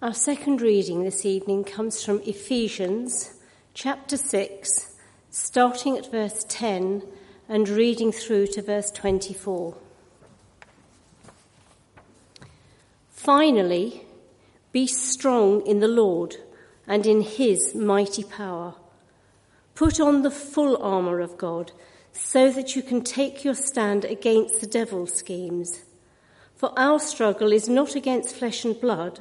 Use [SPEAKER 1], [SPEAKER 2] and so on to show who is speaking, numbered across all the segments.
[SPEAKER 1] Our second reading this evening comes from Ephesians chapter 6, starting at verse 10 and reading through to verse 24. Finally, be strong in the Lord and in his mighty power. Put on the full armour of God so that you can take your stand against the devil's schemes. For our struggle is not against flesh and blood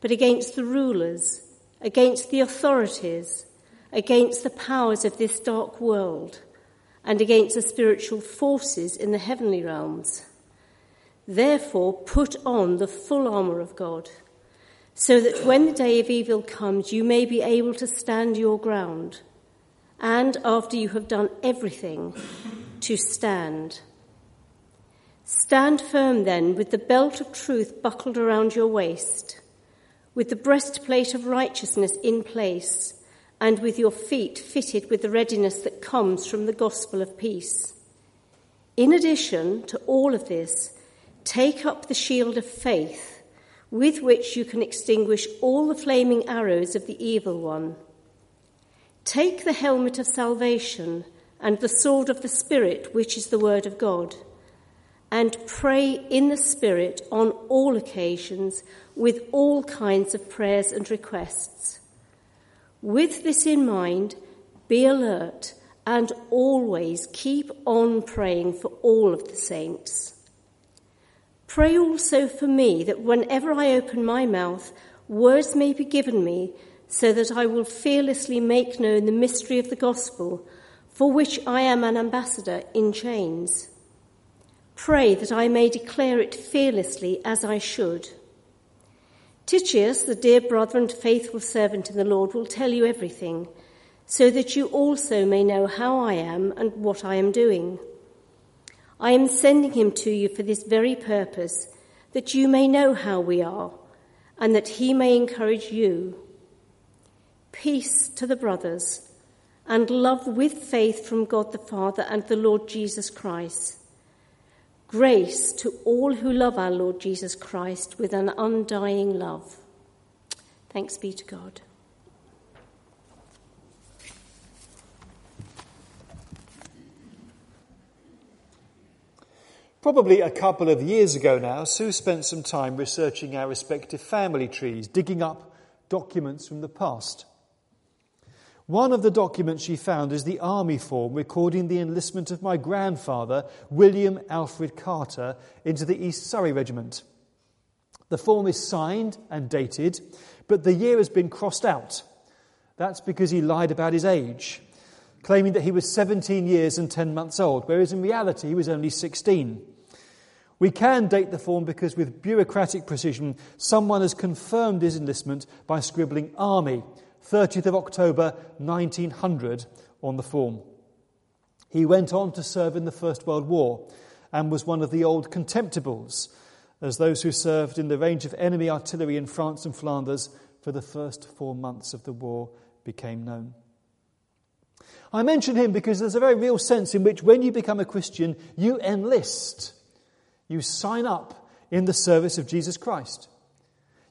[SPEAKER 1] but against the rulers, against the authorities, against the powers of this dark world, and against the spiritual forces in the heavenly realms. Therefore, put on the full armour of God, so that when the day of evil comes, you may be able to stand your ground, and after you have done everything, to stand. Stand firm then, with the belt of truth buckled around your waist with the breastplate of righteousness in place, and with your feet fitted with the readiness that comes from the gospel of peace. In addition to all of this, take up the shield of faith, with which you can extinguish all the flaming arrows of the evil one. Take the helmet of salvation and the sword of the Spirit, which is the word of God and pray in the Spirit on all occasions with all kinds of prayers and requests. With this in mind, be alert and always keep on praying for all of the saints. Pray also for me that whenever I open my mouth, words may be given me so that I will fearlessly make known the mystery of the gospel, for which I am an ambassador in chains. Pray that I may declare it fearlessly as I should. Tychicus, the dear brother and faithful servant in the Lord, will tell you everything, so that you also may know how I am and what I am doing. I am sending him to you for this very purpose, that you may know how we are, and that he may encourage you. Peace to the brothers, and love with faith from God the Father and the Lord Jesus Christ. Grace to all who love our Lord Jesus Christ with an undying love. Thanks be to God.
[SPEAKER 2] Probably a couple of years ago now, Sue spent some time researching our respective family trees, digging up documents from the past. One of the documents she found is the army form recording the enlistment of my grandfather, William Alfred Carter, into the East Surrey Regiment. The form is signed and dated, but the year has been crossed out. That's because he lied about his age, claiming that he was 17 years and 10 months old, whereas in reality he was only 16. We can date the form because, with bureaucratic precision, someone has confirmed his enlistment by scribbling army 30th of October 1900 on the form. He went on to serve in the First World War and was one of the old contemptibles, as those who served in the range of enemy artillery in France and Flanders for the first four months of the war became known. I mention him because there's a very real sense in which when you become a Christian, you enlist. You sign up in the service of Jesus Christ.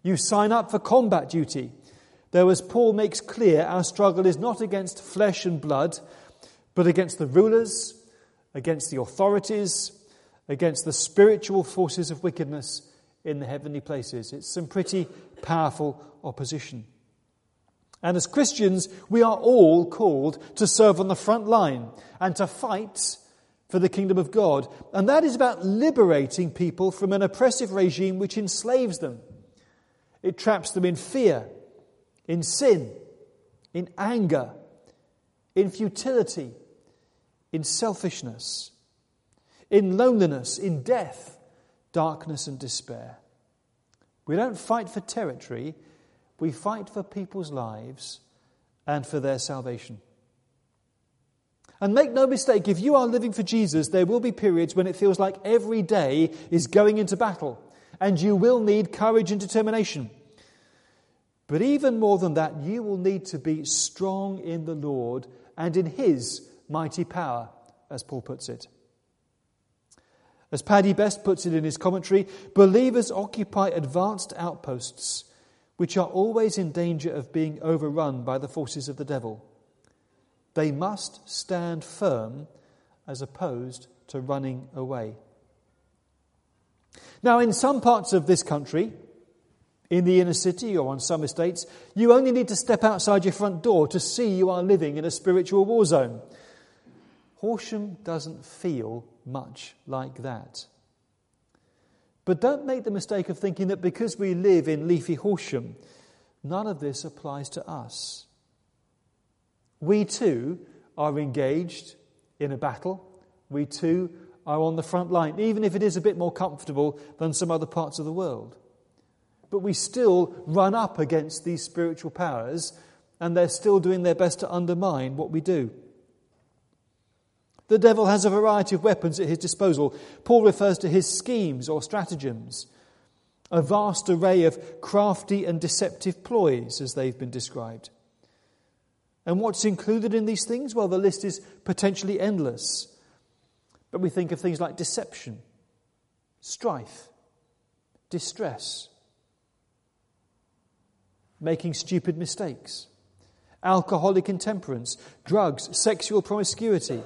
[SPEAKER 2] You sign up for combat duty. Though, as Paul makes clear, our struggle is not against flesh and blood, but against the rulers, against the authorities, against the spiritual forces of wickedness in the heavenly places. It's some pretty powerful opposition. And as Christians, we are all called to serve on the front line and to fight for the kingdom of God. And that is about liberating people from an oppressive regime which enslaves them. It traps them in fear in sin, in anger, in futility, in selfishness, in loneliness, in death, darkness, and despair. We don't fight for territory, we fight for people's lives and for their salvation. And make no mistake, if you are living for Jesus, there will be periods when it feels like every day is going into battle, and you will need courage and determination. But even more than that, you will need to be strong in the Lord and in His mighty power, as Paul puts it. As Paddy Best puts it in his commentary, believers occupy advanced outposts which are always in danger of being overrun by the forces of the devil. They must stand firm as opposed to running away. Now, in some parts of this country, in the inner city or on some estates, you only need to step outside your front door to see you are living in a spiritual war zone. Horsham doesn't feel much like that. But don't make the mistake of thinking that because we live in leafy Horsham, none of this applies to us. We too are engaged in a battle. We too are on the front line, even if it is a bit more comfortable than some other parts of the world. But we still run up against these spiritual powers, and they're still doing their best to undermine what we do. The devil has a variety of weapons at his disposal. Paul refers to his schemes or stratagems, a vast array of crafty and deceptive ploys, as they've been described. And what's included in these things? Well, the list is potentially endless. But we think of things like deception, strife, distress, making stupid mistakes, alcoholic intemperance, drugs, sexual promiscuity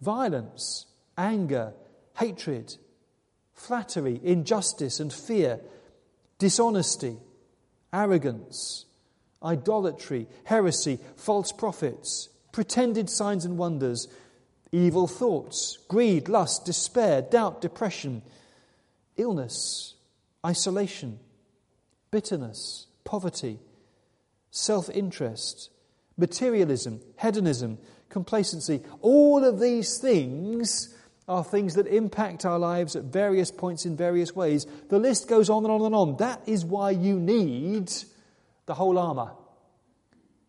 [SPEAKER 2] violence, anger, hatred, flattery, injustice and fear, dishonesty, arrogance, idolatry, heresy, false prophets, pretended signs and wonders, evil thoughts, greed, lust, despair, doubt, depression, illness, isolation, bitterness, poverty, self interest, materialism, hedonism, complacency. All of these things are things that impact our lives at various points in various ways. The list goes on and on and on. That is why you need the whole armour.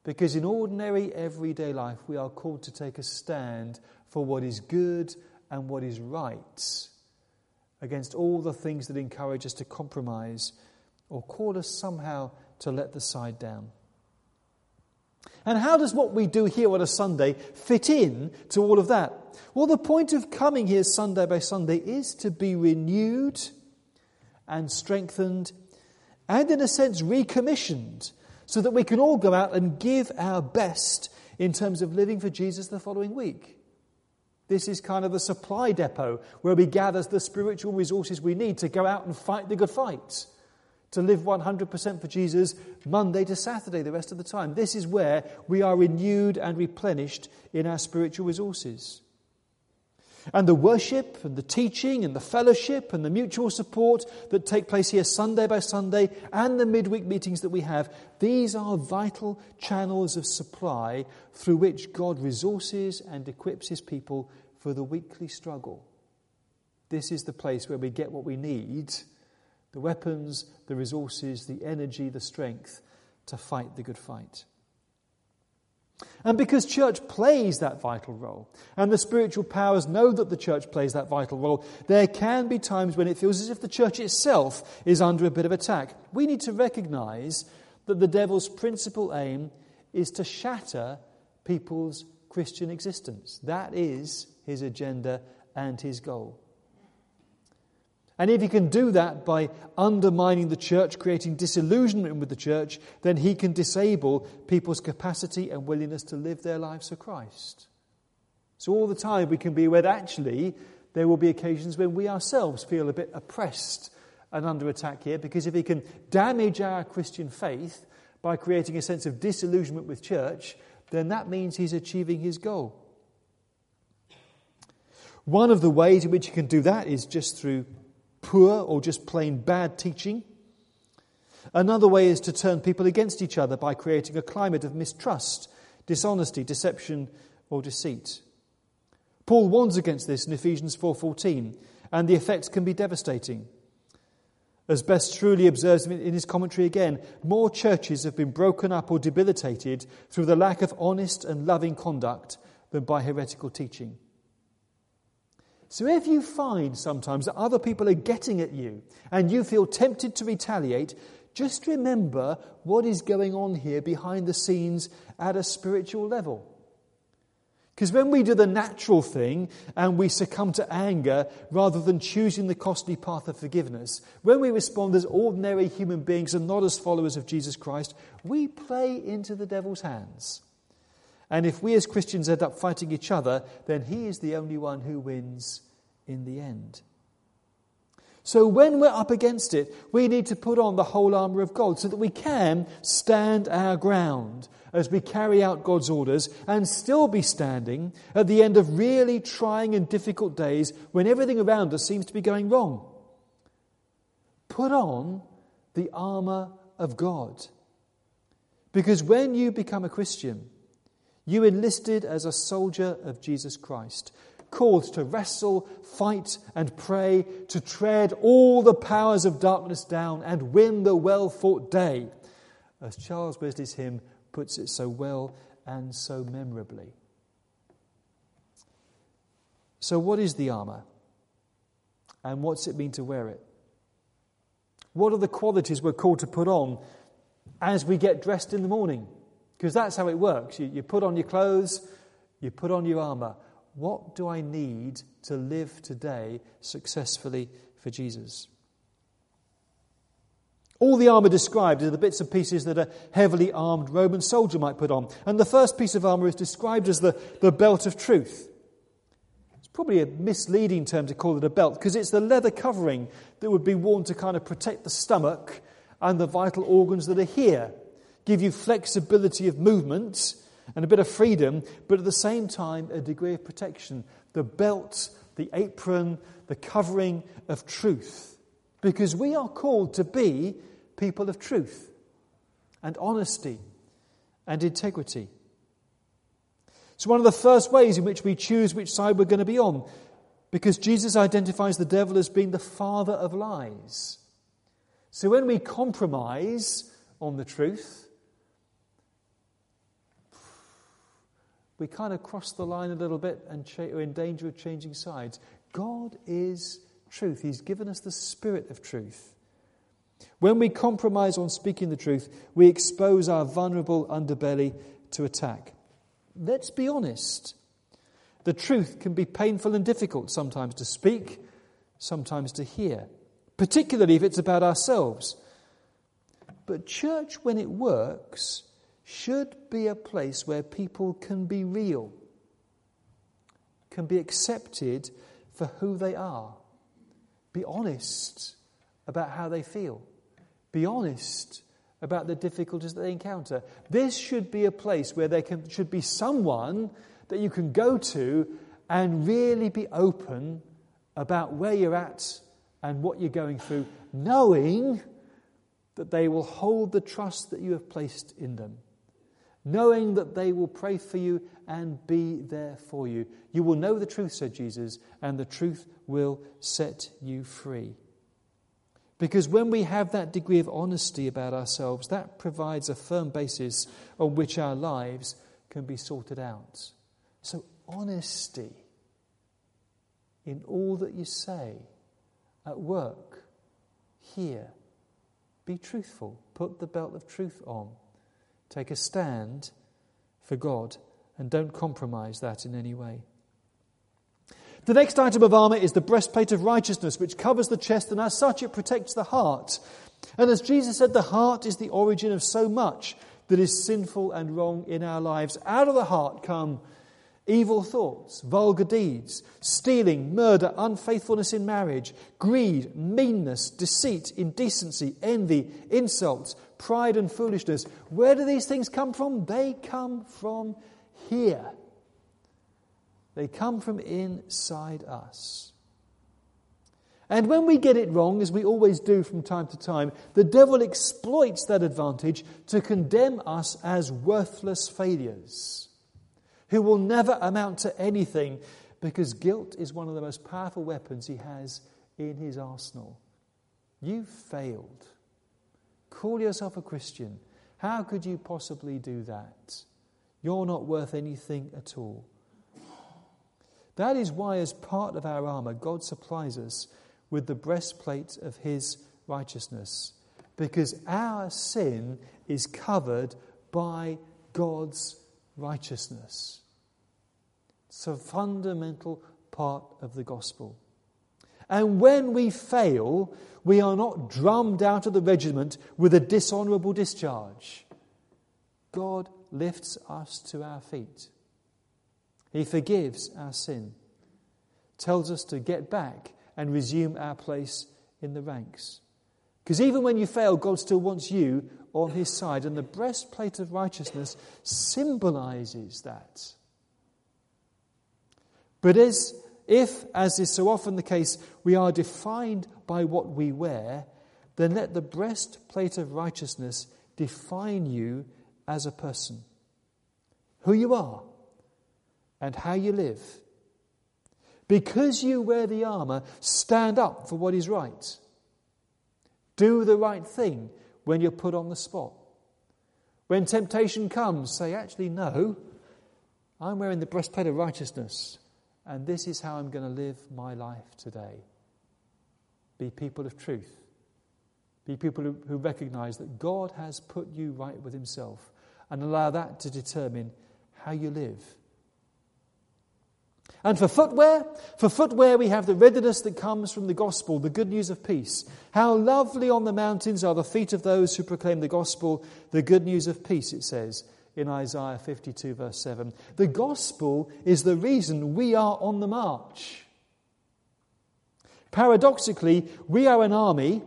[SPEAKER 2] Because in ordinary, everyday life, we are called to take a stand for what is good and what is right against all the things that encourage us to compromise or call us somehow to let the side down. And how does what we do here on a Sunday fit in to all of that? Well, the point of coming here Sunday by Sunday is to be renewed and strengthened and, in a sense, recommissioned so that we can all go out and give our best in terms of living for Jesus the following week. This is kind of the supply depot where we gather the spiritual resources we need to go out and fight the good fight to live 100% for Jesus Monday to Saturday, the rest of the time. This is where we are renewed and replenished in our spiritual resources. And the worship and the teaching and the fellowship and the mutual support that take place here Sunday by Sunday and the midweek meetings that we have, these are vital channels of supply through which God resources and equips his people for the weekly struggle. This is the place where we get what we need the weapons, the resources, the energy, the strength to fight the good fight. And because church plays that vital role, and the spiritual powers know that the church plays that vital role, there can be times when it feels as if the church itself is under a bit of attack. We need to recognize that the devil's principal aim is to shatter people's Christian existence. That is his agenda and his goal. And if he can do that by undermining the church, creating disillusionment with the church, then he can disable people's capacity and willingness to live their lives for Christ. So, all the time we can be aware that actually there will be occasions when we ourselves feel a bit oppressed and under attack here, because if he can damage our Christian faith by creating a sense of disillusionment with church, then that means he's achieving his goal. One of the ways in which he can do that is just through poor or just plain bad teaching. Another way is to turn people against each other by creating a climate of mistrust, dishonesty, deception, or deceit. Paul warns against this in Ephesians 4:14, and the effects can be devastating. As Best truly observes in his commentary again, more churches have been broken up or debilitated through the lack of honest and loving conduct than by heretical teaching. So if you find sometimes that other people are getting at you and you feel tempted to retaliate, just remember what is going on here behind the scenes at a spiritual level. Because when we do the natural thing and we succumb to anger rather than choosing the costly path of forgiveness, when we respond as ordinary human beings and not as followers of Jesus Christ, we play into the devil's hands. And if we as Christians end up fighting each other, then he is the only one who wins in the end. So when we're up against it, we need to put on the whole armour of God so that we can stand our ground as we carry out God's orders and still be standing at the end of really trying and difficult days when everything around us seems to be going wrong. Put on the armour of God. Because when you become a Christian, you enlisted as a soldier of Jesus Christ called to wrestle, fight, and pray, to tread all the powers of darkness down and win the well fought day, as Charles Wesley's hymn puts it so well and so memorably. So, what is the armour? And what's it mean to wear it? What are the qualities we're called to put on as we get dressed in the morning? Because that's how it works. You, you put on your clothes, you put on your armour. What do I need to live today successfully for Jesus? All the armour described are the bits and pieces that a heavily armed Roman soldier might put on. And the first piece of armour is described as the, the belt of truth. It's probably a misleading term to call it a belt because it's the leather covering that would be worn to kind of protect the stomach and the vital organs that are here, give you flexibility of movement and a bit of freedom, but at the same time, a degree of protection. The belt, the apron, the covering of truth. Because we are called to be people of truth and honesty and integrity. It's one of the first ways in which we choose which side we're going to be on, because Jesus identifies the devil as being the father of lies. So when we compromise on the truth, we kind of cross the line a little bit and cha- are in danger of changing sides. God is truth. He's given us the spirit of truth. When we compromise on speaking the truth, we expose our vulnerable underbelly to attack. Let's be honest. The truth can be painful and difficult sometimes to speak, sometimes to hear, particularly if it's about ourselves. But church, when it works, should be a place where people can be real, can be accepted for who they are, be honest about how they feel, be honest about the difficulties that they encounter. This should be a place where there can, should be someone that you can go to and really be open about where you're at and what you're going through, knowing that they will hold the trust that you have placed in them knowing that they will pray for you and be there for you. You will know the truth, said Jesus, and the truth will set you free. Because when we have that degree of honesty about ourselves, that provides a firm basis on which our lives can be sorted out. So, honesty in all that you say, at work, here. Be truthful. Put the belt of truth on. Take a stand for God and don't compromise that in any way. The next item of armour is the breastplate of righteousness, which covers the chest, and as such it protects the heart. And as Jesus said, the heart is the origin of so much that is sinful and wrong in our lives. Out of the heart come evil thoughts, vulgar deeds, stealing, murder, unfaithfulness in marriage, greed, meanness, deceit, indecency, envy, insults, pride, and foolishness. Where do these things come from? They come from here. They come from inside us. And when we get it wrong, as we always do from time to time, the devil exploits that advantage to condemn us as worthless failures who will never amount to anything because guilt is one of the most powerful weapons he has in his arsenal. You failed. Call yourself a Christian. How could you possibly do that? You're not worth anything at all. That is why, as part of our armour, God supplies us with the breastplate of His righteousness, because our sin is covered by God's righteousness. It's a fundamental part of the gospel. And when we fail, we are not drummed out of the regiment with a dishonourable discharge. God lifts us to our feet. He forgives our sin, tells us to get back and resume our place in the ranks. Because even when you fail, God still wants you on his side. And the breastplate of righteousness symbolizes that. But as, if, as is so often the case, we are defined by what we wear, then let the breastplate of righteousness define you as a person. Who you are and how you live. Because you wear the armour, stand up for what is right. Do the right thing when you're put on the spot. When temptation comes, say, actually, no, I'm wearing the breastplate of righteousness, and this is how I'm going to live my life today. Be people of truth. Be people who, who recognize that God has put you right with Himself, and allow that to determine how you live. And for footwear, for footwear we have the readiness that comes from the gospel, the good news of peace. How lovely on the mountains are the feet of those who proclaim the gospel, the good news of peace, it says in Isaiah 52, verse 7. The gospel is the reason we are on the march. Paradoxically, we are an army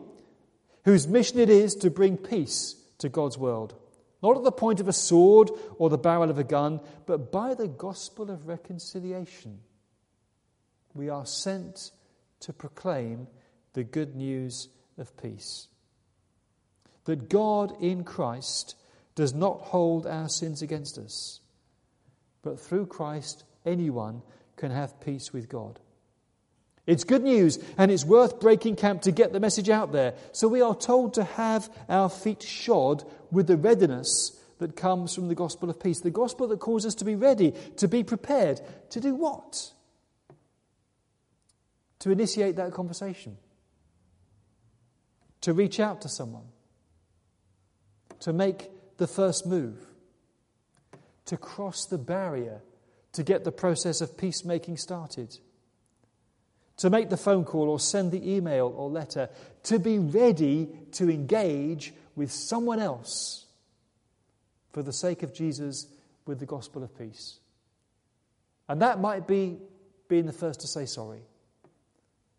[SPEAKER 2] whose mission it is to bring peace to God's world. Not at the point of a sword or the barrel of a gun, but by the gospel of reconciliation. We are sent to proclaim the good news of peace. That God in Christ does not hold our sins against us, but through Christ, anyone can have peace with God. It's good news, and it's worth breaking camp to get the message out there. So we are told to have our feet shod with the readiness that comes from the gospel of peace. The gospel that calls us to be ready, to be prepared. To do what? To initiate that conversation. To reach out to someone. To make the first move. To cross the barrier to get the process of peacemaking started to make the phone call or send the email or letter, to be ready to engage with someone else for the sake of Jesus with the gospel of peace. And that might be being the first to say sorry.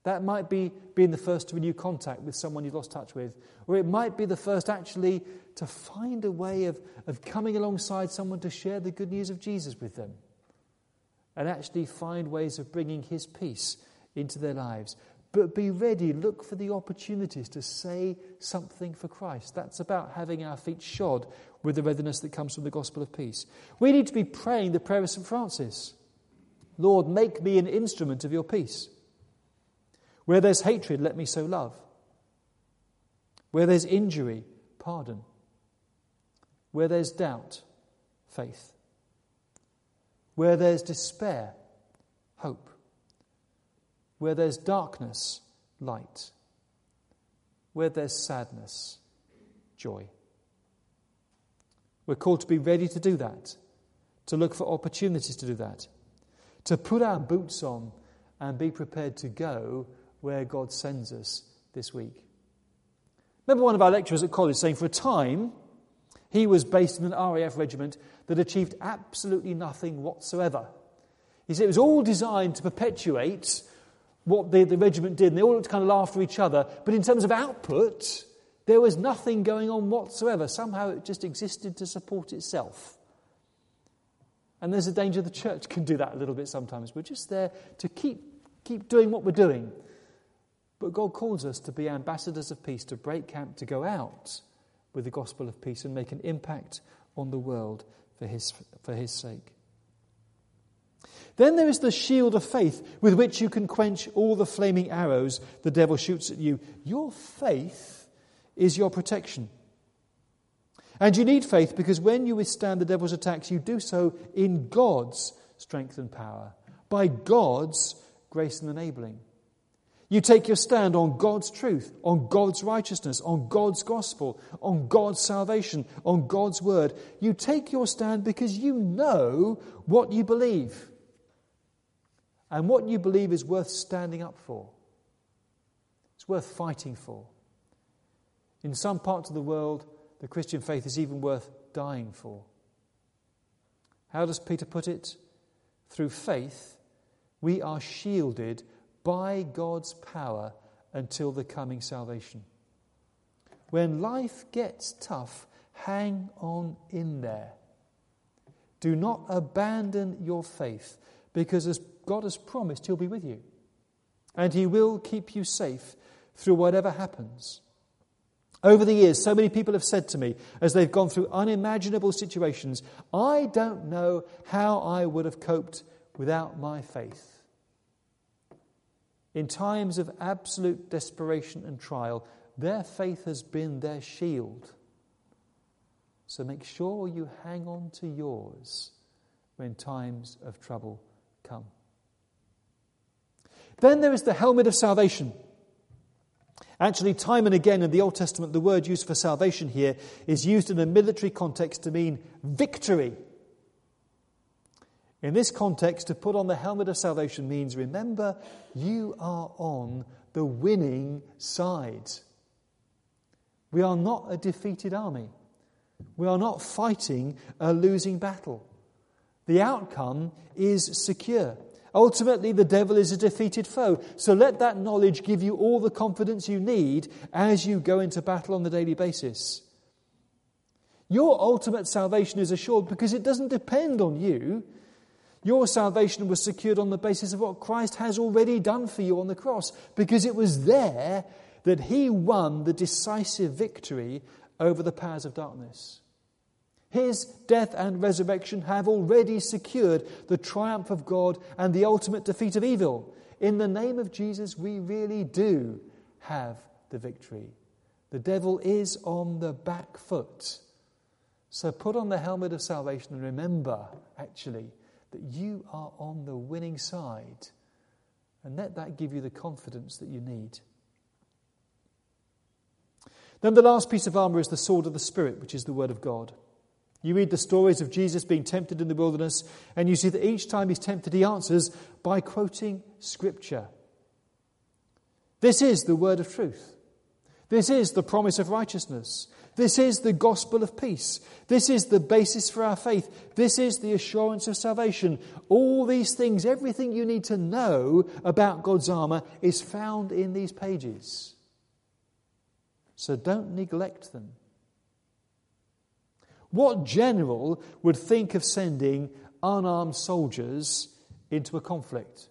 [SPEAKER 2] That might be being the first to renew contact with someone you've lost touch with. Or it might be the first actually to find a way of, of coming alongside someone to share the good news of Jesus with them. And actually find ways of bringing his peace into their lives. But be ready, look for the opportunities to say something for Christ. That's about having our feet shod with the readiness that comes from the gospel of peace. We need to be praying the prayer of St. Francis Lord, make me an instrument of your peace. Where there's hatred, let me sow love. Where there's injury, pardon. Where there's doubt, faith. Where there's despair, hope. Where there's darkness, light. Where there's sadness, joy. We're called to be ready to do that, to look for opportunities to do that, to put our boots on and be prepared to go where God sends us this week. Remember one of our lecturers at college saying for a time he was based in an RAF regiment that achieved absolutely nothing whatsoever. He said it was all designed to perpetuate what the, the regiment did, and they all looked kind of after each other. But in terms of output, there was nothing going on whatsoever. Somehow it just existed to support itself. And there's a danger the church can do that a little bit sometimes. We're just there to keep, keep doing what we're doing. But God calls us to be ambassadors of peace, to break camp, to go out with the gospel of peace and make an impact on the world for his, for his sake. Then there is the shield of faith with which you can quench all the flaming arrows the devil shoots at you. Your faith is your protection. And you need faith because when you withstand the devil's attacks, you do so in God's strength and power, by God's grace and enabling. You take your stand on God's truth, on God's righteousness, on God's gospel, on God's salvation, on God's word. You take your stand because you know what you believe. and what you believe is worth standing up for. It's worth fighting for. In some parts of the world, the Christian faith is even worth dying for. How does Peter put it? Through faith, we are shielded by God's power until the coming salvation. When life gets tough, hang on in there. Do not abandon your faith because as God has promised, He'll be with you. And He will keep you safe through whatever happens. Over the years, so many people have said to me, as they've gone through unimaginable situations, I don't know how I would have coped without my faith. In times of absolute desperation and trial, their faith has been their shield. So make sure you hang on to yours when times of trouble come. Then there is the helmet of salvation. Actually, time and again in the Old Testament, the word used for salvation here is used in a military context to mean victory. In this context, to put on the helmet of salvation means remember, you are on the winning side. We are not a defeated army. We are not fighting a losing battle. The outcome is secure. Ultimately, the devil is a defeated foe. So let that knowledge give you all the confidence you need as you go into battle on the daily basis. Your ultimate salvation is assured because it doesn't depend on you. Your salvation was secured on the basis of what Christ has already done for you on the cross, because it was there that he won the decisive victory over the powers of darkness. His death and resurrection have already secured the triumph of God and the ultimate defeat of evil. In the name of Jesus, we really do have the victory. The devil is on the back foot. So put on the helmet of salvation and remember, actually, that you are on the winning side. And let that give you the confidence that you need. Then the last piece of armour is the sword of the Spirit, which is the Word of God. You read the stories of Jesus being tempted in the wilderness, and you see that each time he's tempted, he answers by quoting Scripture. This is the word of truth. This is the promise of righteousness. This is the gospel of peace. This is the basis for our faith. This is the assurance of salvation. All these things, everything you need to know about God's armour, is found in these pages. So don't neglect them. What general would think of sending unarmed soldiers into a conflict?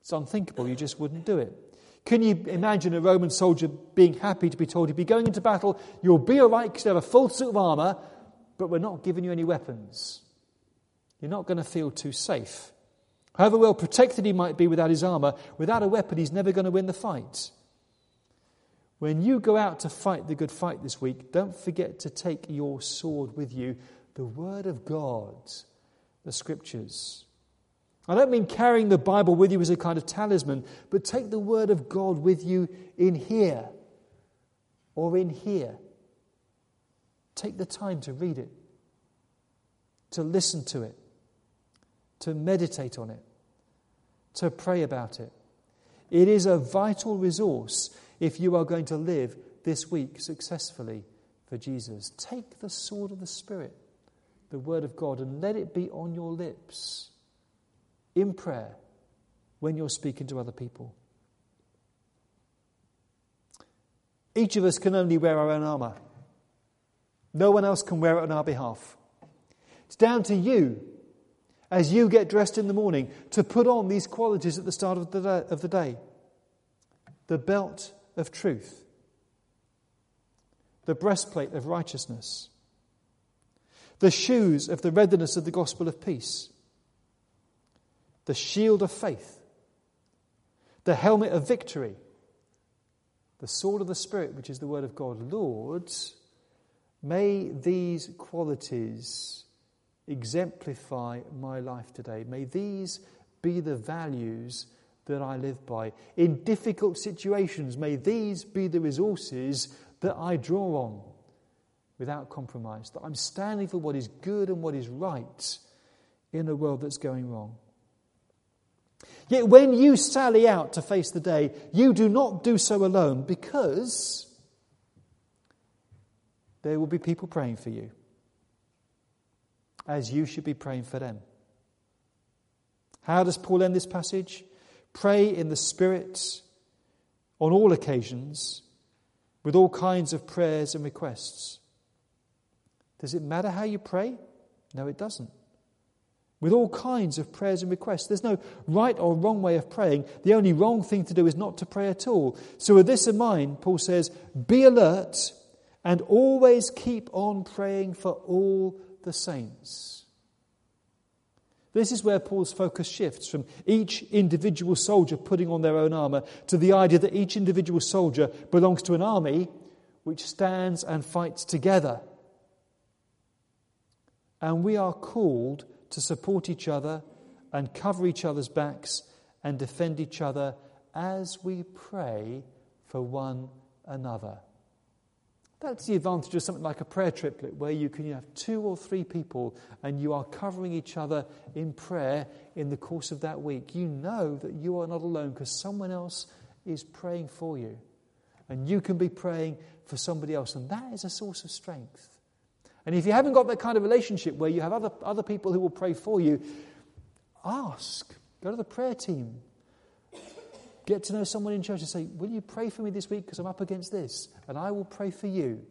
[SPEAKER 2] It's unthinkable, you just wouldn't do it. Can you imagine a Roman soldier being happy to be told he'd be going into battle, you'll be all right because you have a full suit of armour, but we're not giving you any weapons? You're not going to feel too safe. However well protected he might be without his armour, without a weapon, he's never going to win the fight. When you go out to fight the good fight this week, don't forget to take your sword with you the Word of God, the Scriptures. I don't mean carrying the Bible with you as a kind of talisman, but take the Word of God with you in here or in here. Take the time to read it, to listen to it, to meditate on it, to pray about it. It is a vital resource if you are going to live this week successfully for Jesus. Take the sword of the Spirit, the Word of God, and let it be on your lips in prayer when you're speaking to other people. Each of us can only wear our own armour. No one else can wear it on our behalf. It's down to you, as you get dressed in the morning, to put on these qualities at the start of the day. Of the, day. the belt of truth, the breastplate of righteousness, the shoes of the readiness of the gospel of peace, the shield of faith, the helmet of victory, the sword of the Spirit, which is the word of God. Lord, may these qualities exemplify my life today. May these be the values that I live by. In difficult situations, may these be the resources that I draw on without compromise, that I'm standing for what is good and what is right in a world that's going wrong. Yet when you sally out to face the day, you do not do so alone because there will be people praying for you, as you should be praying for them. How does Paul end this passage? Pray in the Spirit on all occasions with all kinds of prayers and requests. Does it matter how you pray? No, it doesn't. With all kinds of prayers and requests. There's no right or wrong way of praying. The only wrong thing to do is not to pray at all. So, with this in mind, Paul says, Be alert and always keep on praying for all the saints. This is where Paul's focus shifts from each individual soldier putting on their own armour to the idea that each individual soldier belongs to an army which stands and fights together. And we are called to support each other and cover each other's backs and defend each other as we pray for one another. That's the advantage of something like a prayer triplet, where you can have two or three people and you are covering each other in prayer in the course of that week. You know that you are not alone because someone else is praying for you. And you can be praying for somebody else. And that is a source of strength. And if you haven't got that kind of relationship where you have other, other people who will pray for you, ask. Go to the prayer team. Get to know someone in church and say, Will you pray for me this week because I'm up against this? And I will pray for you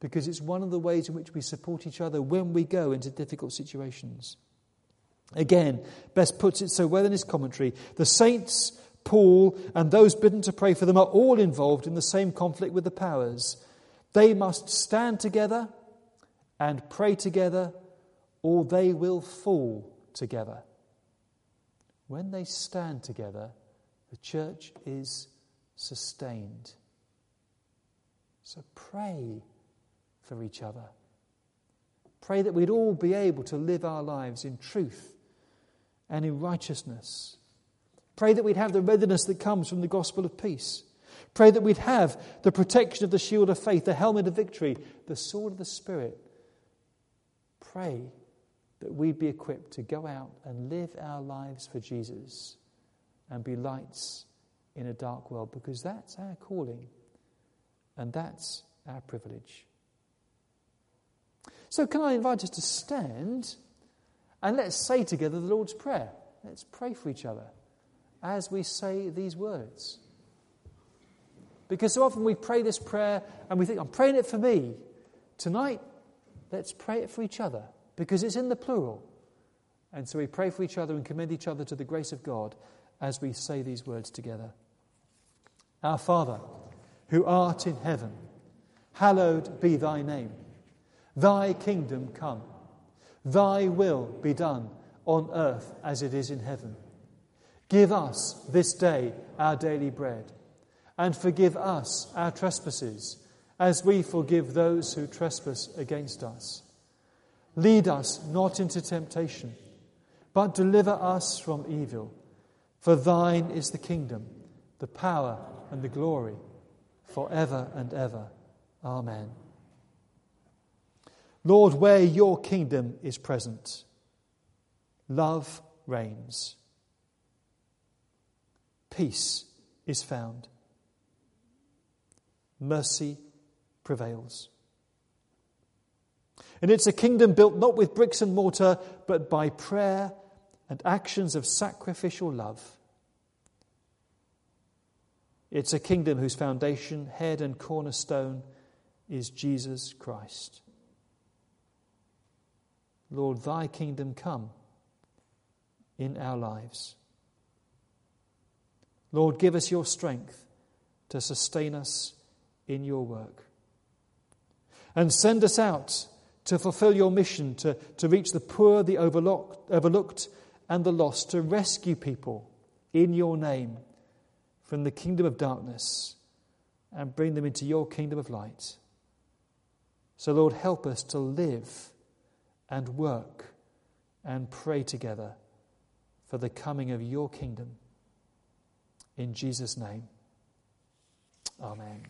[SPEAKER 2] because it's one of the ways in which we support each other when we go into difficult situations. Again, Best puts it so well in his commentary the saints, Paul, and those bidden to pray for them are all involved in the same conflict with the powers. They must stand together and pray together, or they will fall together. When they stand together, the church is sustained. So pray for each other. Pray that we'd all be able to live our lives in truth and in righteousness. Pray that we'd have the readiness that comes from the gospel of peace. Pray that we'd have the protection of the shield of faith, the helmet of victory, the sword of the Spirit, pray that we'd be equipped to go out and live our lives for Jesus and be lights in a dark world because that's our calling and that's our privilege. So, can I invite us to stand and let's say together the Lord's Prayer? Let's pray for each other as we say these words. Because so often we pray this prayer and we think, I'm praying it for me. Tonight, let's pray it for each other because it's in the plural. And so we pray for each other and commend each other to the grace of God as we say these words together. Our Father, who art in heaven, hallowed be thy name. Thy kingdom come. Thy will be done on earth as it is in heaven. Give us this day our daily bread, and forgive us our trespasses as we forgive those who trespass against us. Lead us not into temptation, but deliver us from evil. For thine is the kingdom, the power, and the glory, forever and ever. Amen. Lord, where your kingdom is present, love reigns, peace is found, mercy prevails. And it's a kingdom built not with bricks and mortar, but by prayer and actions of sacrificial love. It's a kingdom whose foundation, head, and cornerstone is Jesus Christ. Lord, thy kingdom come in our lives. Lord, give us your strength to sustain us in your work. And send us out to fulfill your mission, to, to reach the poor, the overlooked, overlooked, and the lost, to rescue people in your name from the kingdom of darkness and bring them into your kingdom of light. So, Lord, help us to live and work and pray together for the coming of your kingdom. In Jesus' name, amen.